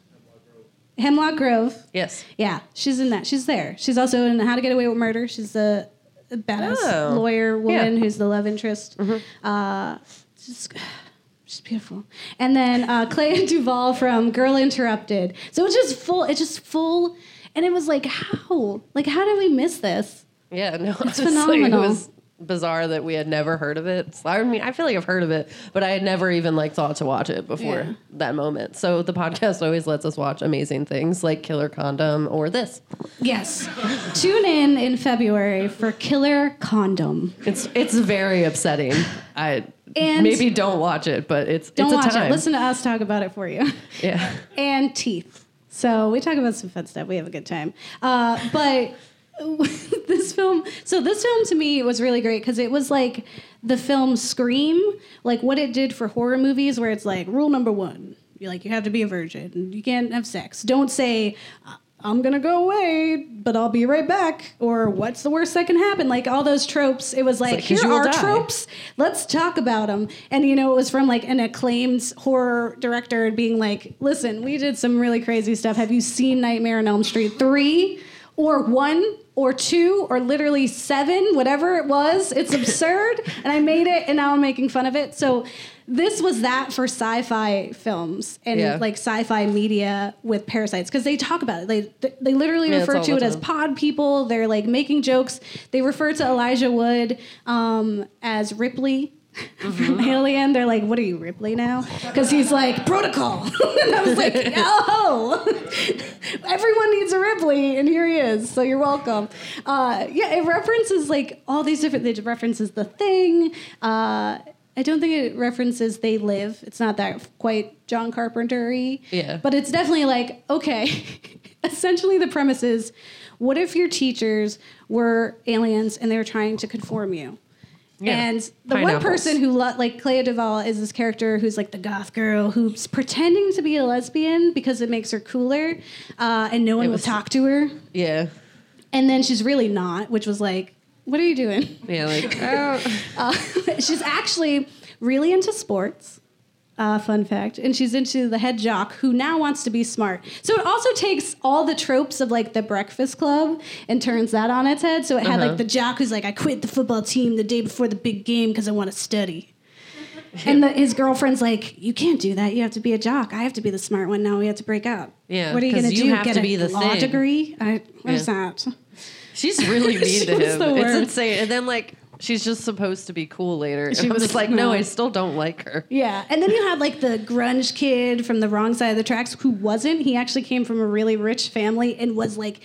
Hemlock Grove. Yes. Yeah, she's in that. She's there. She's also in How to Get Away with Murder. She's the a badass Oh. lawyer woman Yeah. Mm-hmm. who's the love interest. Uh, she's, she's beautiful. And then uh, Clay and Duvall from Girl Interrupted. So it's just full. It's just full. And it was like, how? Like, how did we miss this? Yeah, no, it's phenomenal. It was bizarre that we had never heard of it. So, I mean, I feel like I've heard of it, but I had never even like thought to watch it before Yeah. that moment. So the podcast always lets us watch amazing things like Killer Condom or this. Yes. Tune in in February for Killer Condom. It's it's very upsetting. I And- maybe don't watch it, but it's Don't it's a watch time. it. Listen to us talk about it for you. Yeah. and teeth. So we talk about some fun stuff. We have a good time. Uh, but this film, so this film to me was really great because it was like the film Scream, like what it did for horror movies, where it's like rule number one, you like you have to be a virgin, and you can't have sex. Don't say. I'm gonna go away, but I'll be right back. Or what's the worst that can happen? Like all those tropes. It was like, like, here are die. tropes let's talk about them and you know it was from like an acclaimed horror director being like listen we did some really crazy stuff have you seen nightmare on elm street 3 or 1 or 2 or literally 7 whatever it was it's absurd and i made it and now i'm making fun of it so this was that for sci-fi films and Yeah. like sci-fi media with parasites because they talk about it they they literally Yeah, refer to it as pod people. They're like making jokes. They refer to Elijah Wood um, as Ripley. Mm-hmm. From Alien, they're like, "What are you, Ripley now?" Because he's like protocol, and I was like, "Oh, everyone needs a Ripley, and here he is. So you're welcome." Uh, yeah, it references like all these different. It references the thing. Uh, I don't think it references They Live. It's not that quite John Carpenter-y. Yeah. But it's definitely like, okay, essentially the premise is what if your teachers were aliens and they were trying to conform you? Yeah. And the one person who, lo- like Clea Duvall, is this character who's like the goth girl who's pretending to be a lesbian because it makes her cooler, uh, and no one will was- talk to her. Yeah. And then she's really not, which was like, what are you doing? Yeah, like oh. Uh, she's actually really into sports. Uh, fun fact. And she's into the head jock who now wants to be smart. So it also takes all the tropes of like the Breakfast Club and turns that on its head. So it had Uh-huh. like the jock who's like, I quit the football team the day before the big game because I want to study. And the, his girlfriend's like, You can't do that. You have to be a jock. I have to be the smart one. Now we have to break up. Yeah, What are you going to you do? have Get to a the law thing. degree? I, what is Yeah. that? She's really mean She to him. the It's insane. And then like she's just supposed to be cool later. She I'm was like, no. I still don't like her. Yeah, and then you had like the grunge kid from the wrong side of the tracks who wasn't. He actually came from a really rich family and was like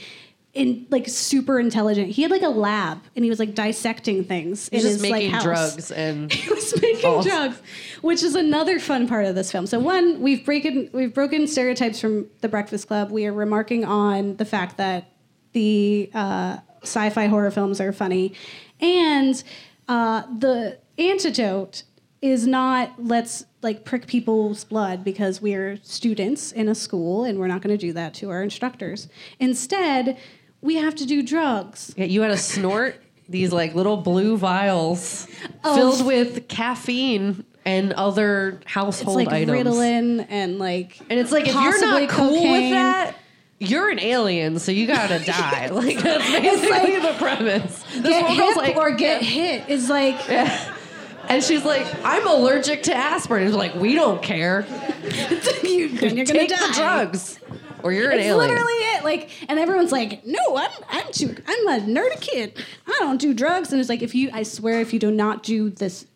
in like super intelligent. He had like a lab and he was like dissecting things He's in just his making like house. drugs and He was making drugs, which is another fun part of this film. So one, we've broken we've broken stereotypes from The Breakfast Club. We are remarking on the fact that the uh, sci-fi horror films are funny, and uh, the antidote is not let's like prick people's blood because we're students in a school and we're not going to do that to our instructors. Instead, we have to do drugs. yeah, you had to snort these like little blue vials Of- filled with caffeine and other It's household like items. Ritalin and like And it's like if you're not cool with cocaine. that, you're an alien, so you gotta die. like that's basically the premise. This get girl's like, or get hit is like and she's like, I'm allergic to aspirin. It's like we don't care. you, you're gonna Take die. the drugs, or you're an It's alien. literally it. Like, and everyone's like, "No, I'm I'm too I'm a nerdy kid. I don't do drugs." And it's like, if you, I swear, if you do not do this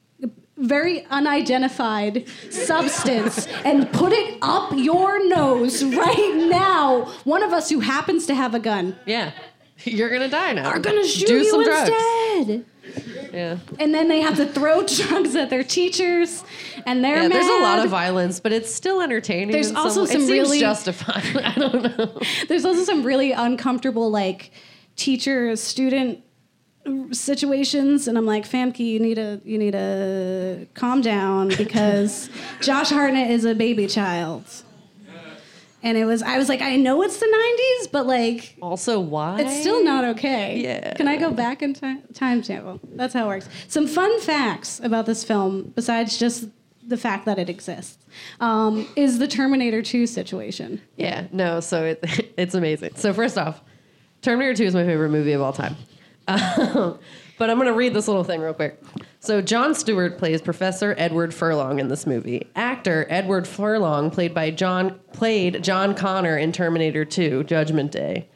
very unidentified substance and put it up your nose right now, one of us who happens to have a gun yeah, you're gonna die now. are gonna shoot Do you some drugs. instead. Yeah. And then they have to throw drugs at their teachers, and they're Yeah, mad. there's a lot of violence, but it's still entertaining. There's in also some, some it seems really- justified. I don't know. There's also some really uncomfortable like teacher student situations and I'm like Famke you need to you need to calm down because Josh Hartnett is a baby child. And it was I was like I know it's the 90s but like Also, why? it's still not okay. Yeah. Can I go back in time time travel? That's how it works. Some fun facts about this film besides just the fact that it exists. Um, is the Terminator 2 situation. Yeah, no, so it, it's amazing. So first off, Terminator 2 is my favorite movie of all time. Um, but I'm going to read this little thing real quick. So Jon Stewart plays Professor Edward Furlong in this movie. Actor Edward Furlong played by John played John Connor in Terminator 2: Judgment Day.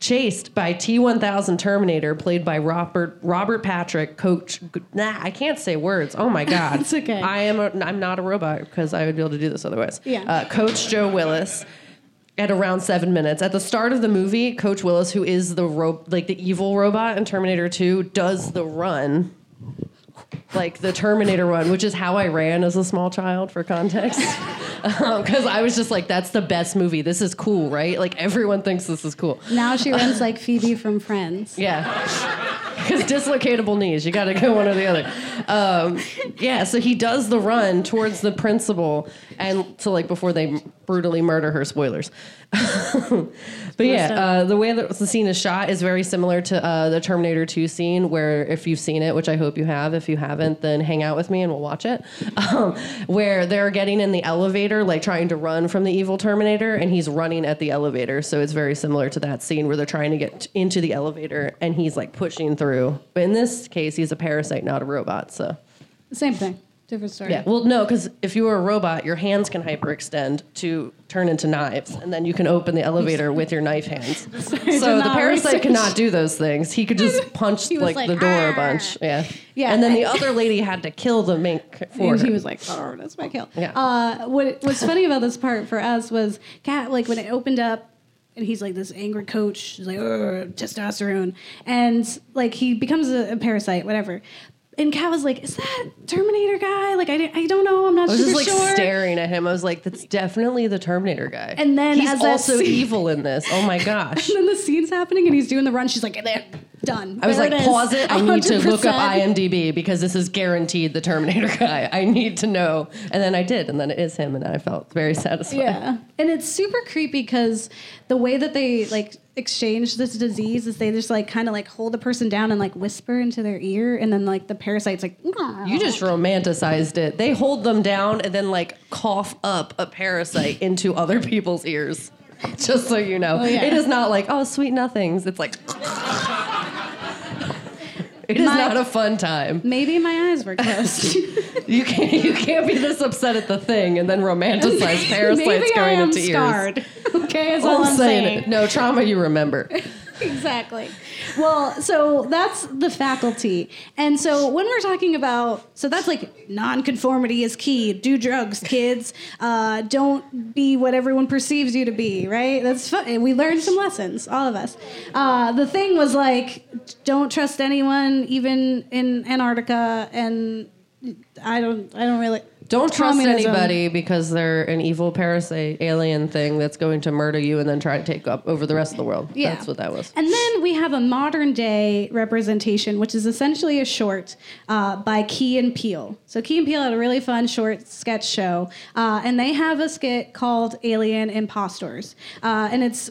Chased by T1000 Terminator, played by Robert Robert Patrick, Coach. Nah, I can't say words. Oh my God, It's okay. I am. A, I'm not a robot because I would be able to do this otherwise. Yeah. Uh, Coach Joe Willis. At around seven minutes, at the start of the movie, Coach Willis, who is the ro- like the evil robot in Terminator Two, does the run, like the Terminator one, which is how I ran as a small child. For context, because I was just like, "That's the best movie. This is cool, right? Like everyone thinks this is cool." Now she runs like Phoebe from Friends. Yeah. Because dislocatable knees, you got to go one or the other. Um, yeah, so he does the run towards the principal, and to like before they brutally murder her. Spoilers. but yeah, uh, the way that the scene is shot is very similar to uh, the Terminator 2 scene, where if you've seen it, which I hope you have, if you haven't, then hang out with me and we'll watch it. Um, where they're getting in the elevator, like trying to run from the evil Terminator, and he's running at the elevator. So it's very similar to that scene where they're trying to get into the elevator and he's like pushing through. But in this case, he's a parasite, not a robot. So. Same thing, different story. Yeah. Well, no, because if you were a robot, your hands can hyperextend to turn into knives, and then you can open the elevator with your knife hands. so the parasite research. cannot do those things. He could just punch like, like, the door a bunch. Yeah. Yeah, And then the other lady had to kill the mink for and he was like, "Oh, that's my kill." Yeah. Uh, what was funny about this part for us was Cat, like when it opened up, and he's like this angry coach, he's like, "Ugh, testosterone, and like he becomes a, a parasite, whatever. And Cat was like, "Is that Terminator guy? Like, I, didn't- I don't know. I'm not sure. I was super just like sure." staring at him. I was like, "That's definitely the Terminator guy." And then he's also scene- evil in this. Oh my gosh! And then the scene's happening, and he's doing the run. She's like, "There, done." I was There like, is, pause it. I need to look up IMDb because this is guaranteed the Terminator guy. I need to know. And then I did, and then it is him, and I felt very satisfied. Yeah, and it's super creepy because the way that they like exchange this disease is they just like kind of like hold the person down and like whisper into their ear, and then like the parasite's like, You just romanticized it. They hold them down and then like cough up a parasite into other people's ears. Just so you know. Oh, yeah. It is not like, oh, sweet nothings. It's like It is My- not a fun time. maybe my eyes were closed. You can't you can't be this upset at the thing and then romanticize parasites maybe I going am into ears. scarred. okay, is all I'm saying saying. it. No trauma you remember. Exactly. Well, so that's the faculty. And so when we're talking about, so that's like nonconformity is key. Do drugs, kids. Uh, don't be what everyone perceives you to be, right? That's fun. We learned some lessons, all of us. Uh, the thing was like, don't trust anyone, even in Antarctica. And I don't, I don't really. Don't trust Communism. anybody because they're an evil parasite alien thing that's going to murder you and then try to take up over the rest of the world. Yeah. That's what that was. And then we have a modern day representation, which is essentially a short uh, by Key and Peele. So Key and Peele had a really fun short sketch show, uh, and they have a skit called Alien Impostors, uh, and it's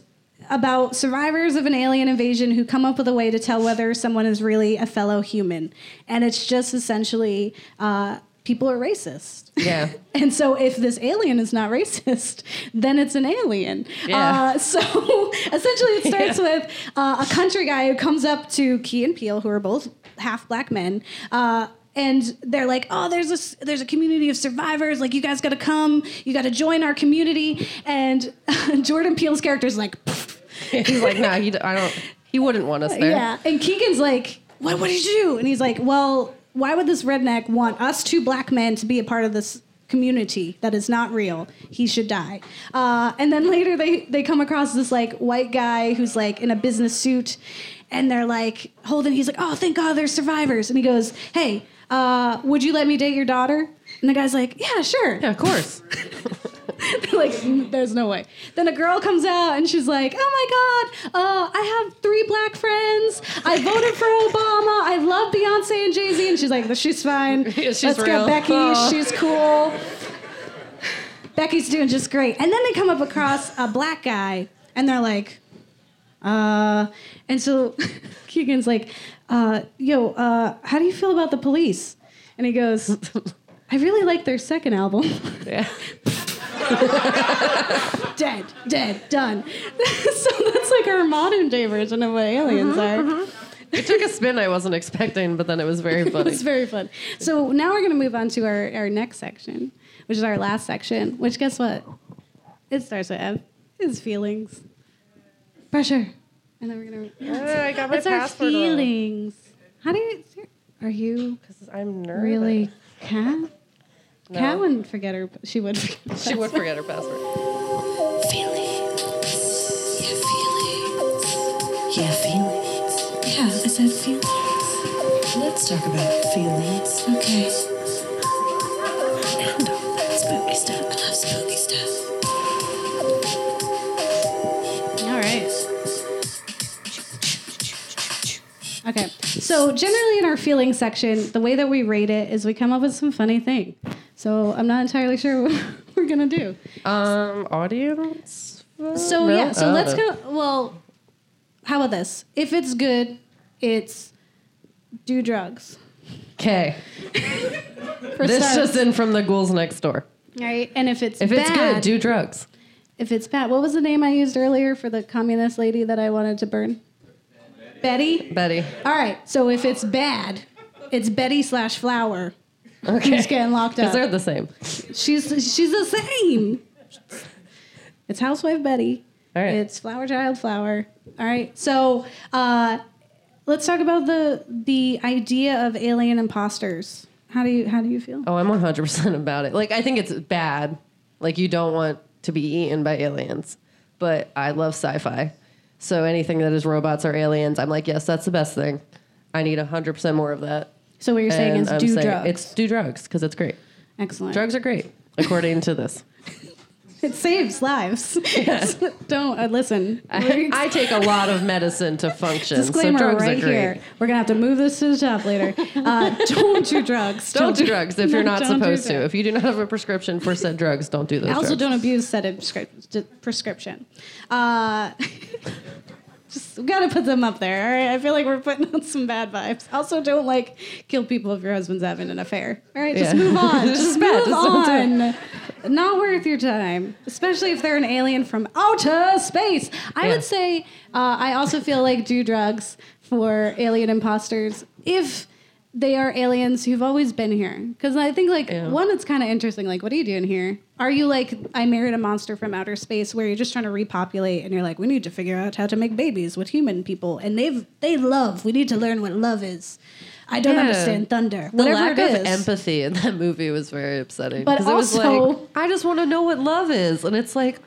about survivors of an alien invasion who come up with a way to tell whether someone is really a fellow human, and it's just essentially. Uh, People are racist. Yeah. And so if this alien is not racist, then it's an alien. Yeah. Uh, so essentially it starts Yeah. with uh, a country guy who comes up to Key and Peele, who are both half black men. Uh, and they're like, "Oh, there's a there's a community of survivors. Like, you guys got to come. You got to join our community." And Jordan Peele's character is like, He's like, nah, he, I don't. He wouldn't want us there. "Yeah." And Keegan's like, "What? What did you do?" And he's like, "Well, why would this redneck want us two black men to be a part of this?" community that is not real he should die uh, and then later they they come across this like white guy who's like in a business suit and they're like holding he's like oh thank god there's survivors and he goes hey uh, would you let me date your daughter and the guy's like yeah sure Yeah, of course. like "Mm, there's no way. Then a girl comes out and she's like oh my god uh, i have three black friends. I voted for obama. I love beyonce and jay-z. And she's like she's fine. Yeah, she's let's real. get becky. Aw. she's cool. Becky's doing just great. And then they come up across a black guy and they're like uh and so keegan's like uh yo uh how do you feel about the police? And he goes I really like their second album. Yeah. dead, dead, done. so that's like our modern day version of what aliens mm-hmm, are. Mm-hmm. It took a spin I wasn't expecting, but then it was very funny. It was very fun. So now we're going to move on to our, our next section, which is our last section, which guess what? It starts with F. It's feelings. Pressure. And then we're going to. I got my It's our password wrong. feelings. How do you. Are you? Because I'm nervous. really Cat? No. Cat wouldn't forget her. She would. Forget her She would forget her password. Feelings. Yeah, feelings. Yeah, feelings. Yeah, I said feelings. Let's talk about feelings. Okay. And all that spooky stuff. I love spooky stuff. All right. Okay. So generally in our feelings section, the way that we rate it is we come up with some funny thing. So I'm not entirely sure what we're gonna do. Um, audience. So No? yeah. So Oh. let's go. Well, how about this? If it's good, it's do drugs. Okay. This starts, just in from the ghouls next door. right? And if it's If it's bad, good, do drugs. if it's bad, what was the name I used earlier for the communist lady that I wanted to burn? Betty. Betty. All right. So if it's bad, it's Betty slash Flower. Okay. Who's getting locked up? Because they're the same. She's she's the same. It's Housewife Betty. All right. It's Flower Child Flower. All right. So uh, let's talk about the the idea of alien imposters. How do you how do you feel? Oh, I'm 100% about it. Like, I think it's bad. Like, you don't want to be eaten by aliens. But I love sci fi. So anything that is robots or aliens, I'm like, yes, that's the best thing. I need 100% more of that. So what you're saying And is I'm do saying drugs. It's do drugs because it's great. Excellent. Drugs are great, according to this. It saves lives. Don't uh, listen. I, I take a lot of medicine to function. Disclaimer so drugs right are great. here. We're gonna have to move this to the top later. Uh, don't do drugs. Don't do drugs if you're not supposed to. If you do not have a prescription for said drugs, don't do those also, drugs. don't abuse said prescription. Uh, just we gotta put them up there. All right, I feel like we're putting out some bad vibes. Also, don't like kill people if your husband's having an affair. All right, just Yeah. move on. Just move Just on. Not worth your time, especially if they're an alien from outer space. I Yeah. would say uh, I also feel like do drugs for alien imposters if they are aliens who've always been here. Because I think like Yeah. one, it's kind of interesting. Like, what are you doing here? Are you like I married a monster from outer space, where you're just trying to repopulate, and you're like, we need to figure out how to make babies with human people, and they've they love. We need to learn what love is. I don't Yeah. understand thunder. The Whatever lack of empathy in that movie was very upsetting. But 'Cause it was also- like, I just want to know what love is, and it's like,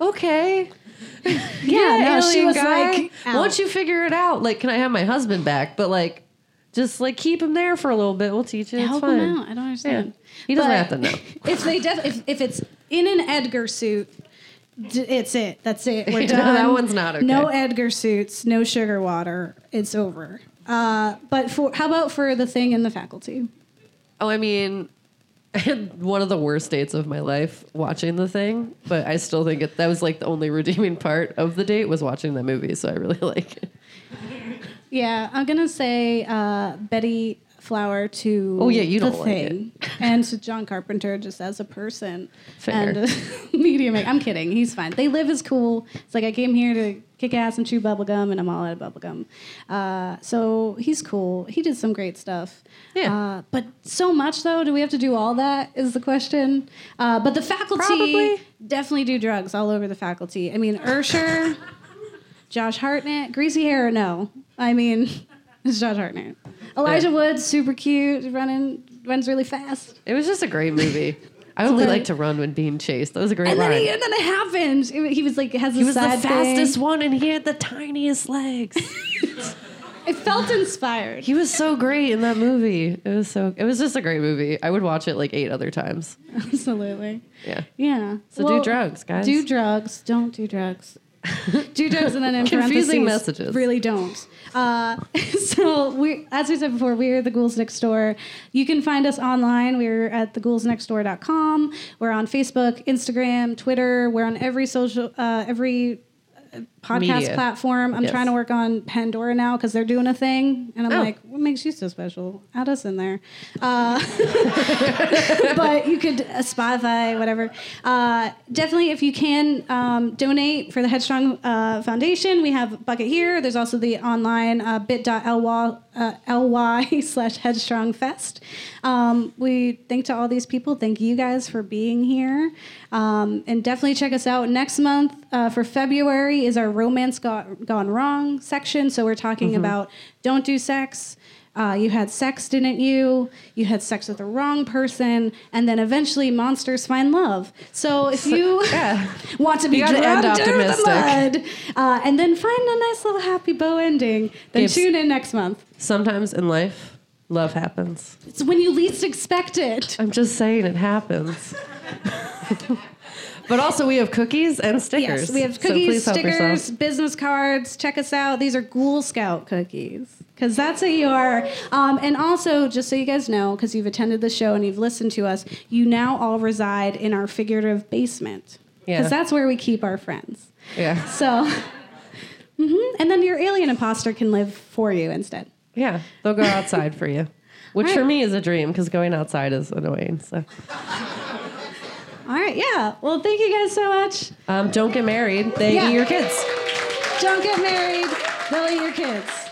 okay, Yeah, no, she was guy, like, out. once you figure it out, like, can I have my husband back? But like, just like keep him there for a little bit. We'll teach you. It's help fine. him out. I don't understand. He doesn't But have to know. If they def- if, if it's in an Edgar suit, d- it's it. That's it. We're Yeah, done. that one's not okay. No Edgar suits. No sugar water. It's over. Uh, but for how about for the thing in the faculty? Oh, I mean, I had one of the worst dates of my life watching the thing, but I still think it, that was like the only redeeming part of the date was watching that movie. So I really like it. Yeah, I'm gonna say uh, Betty Flower to Oh, yeah, you the don't like it. and to John Carpenter just as a person Fair. and a media maker. I'm kidding. He's fine. They live is cool. It's like I came here to kick ass and chew bubblegum, and I'm all out of bubblegum. Uh, so he's cool. He did some great stuff. Yeah. Uh, but so much though. Do we have to do all that? Is the question. Uh, but the faculty Probably. definitely do drugs all over the faculty. I mean, Ursher. Josh Hartnett, greasy hair or no? I mean, it's Josh Hartnett. Elijah Yeah. Woods, super cute, running, runs really fast. It was just a great movie. I only like to run when being chased. That was a great And then, line. he, and then it happened. He was like, has he was the fastest thing. one, and he had the tiniest legs. I felt inspired. he was so great in that movie. It was so. It was just a great movie. I would watch it like eight other times. Absolutely. Yeah. Yeah. So do drugs, guys. Do drugs. Don't do drugs. do drugs and then in Confusing messages. Really don't. Uh, so we, as we said before, we are the Ghouls Next Door. You can find us online. We're at theghoulsnextdoor.com. We're on Facebook, Instagram, Twitter. We're on every social, uh, every podcast Media. platform. I'm Yes. trying to work on Pandora now because they're doing a thing, and I'm Oh. like, what makes you so special? Add us in there. Uh, but you could uh, Spotify, whatever. Uh, definitely, if you can um, donate for the Headstrong uh, Foundation, we have a bucket here. There's also the online uh, bit.ly uh, ly slash Headstrong Fest. Um, we thank to all these people. Thank you guys for being here, um, and definitely check us out next month uh, for February. Is our romance got, gone wrong section? So we're talking about don't do sex. Uh, you had sex, didn't you? You had sex with the wrong person, and then eventually monsters find love. So if you yeah. want to be You gotta end dragged through the optimistic. mud, uh, and then find a nice little happy bow ending, then Gives- tune in next month. Sometimes in life, love happens. It's when you least expect it. I'm just saying it happens. but also, we have cookies and stickers. Yes, we have cookies, help stickers, business cards. Check us out. These are Ghoul Scout cookies. Because that's what you are. Um, and also, just so you guys know, because you've attended the show and you've listened to us, you now all reside in our figurative basement. Because Yeah. that's where we keep our friends. Yeah. So, mhm. and then your alien imposter can live for you instead. Yeah. They'll go outside for you. Which All for me is a dream because going outside is annoying. So All right, yeah. Well, thank you guys so much. um, don't get married. They Yeah. eat your kids. Don't get married. They'll eat your kids.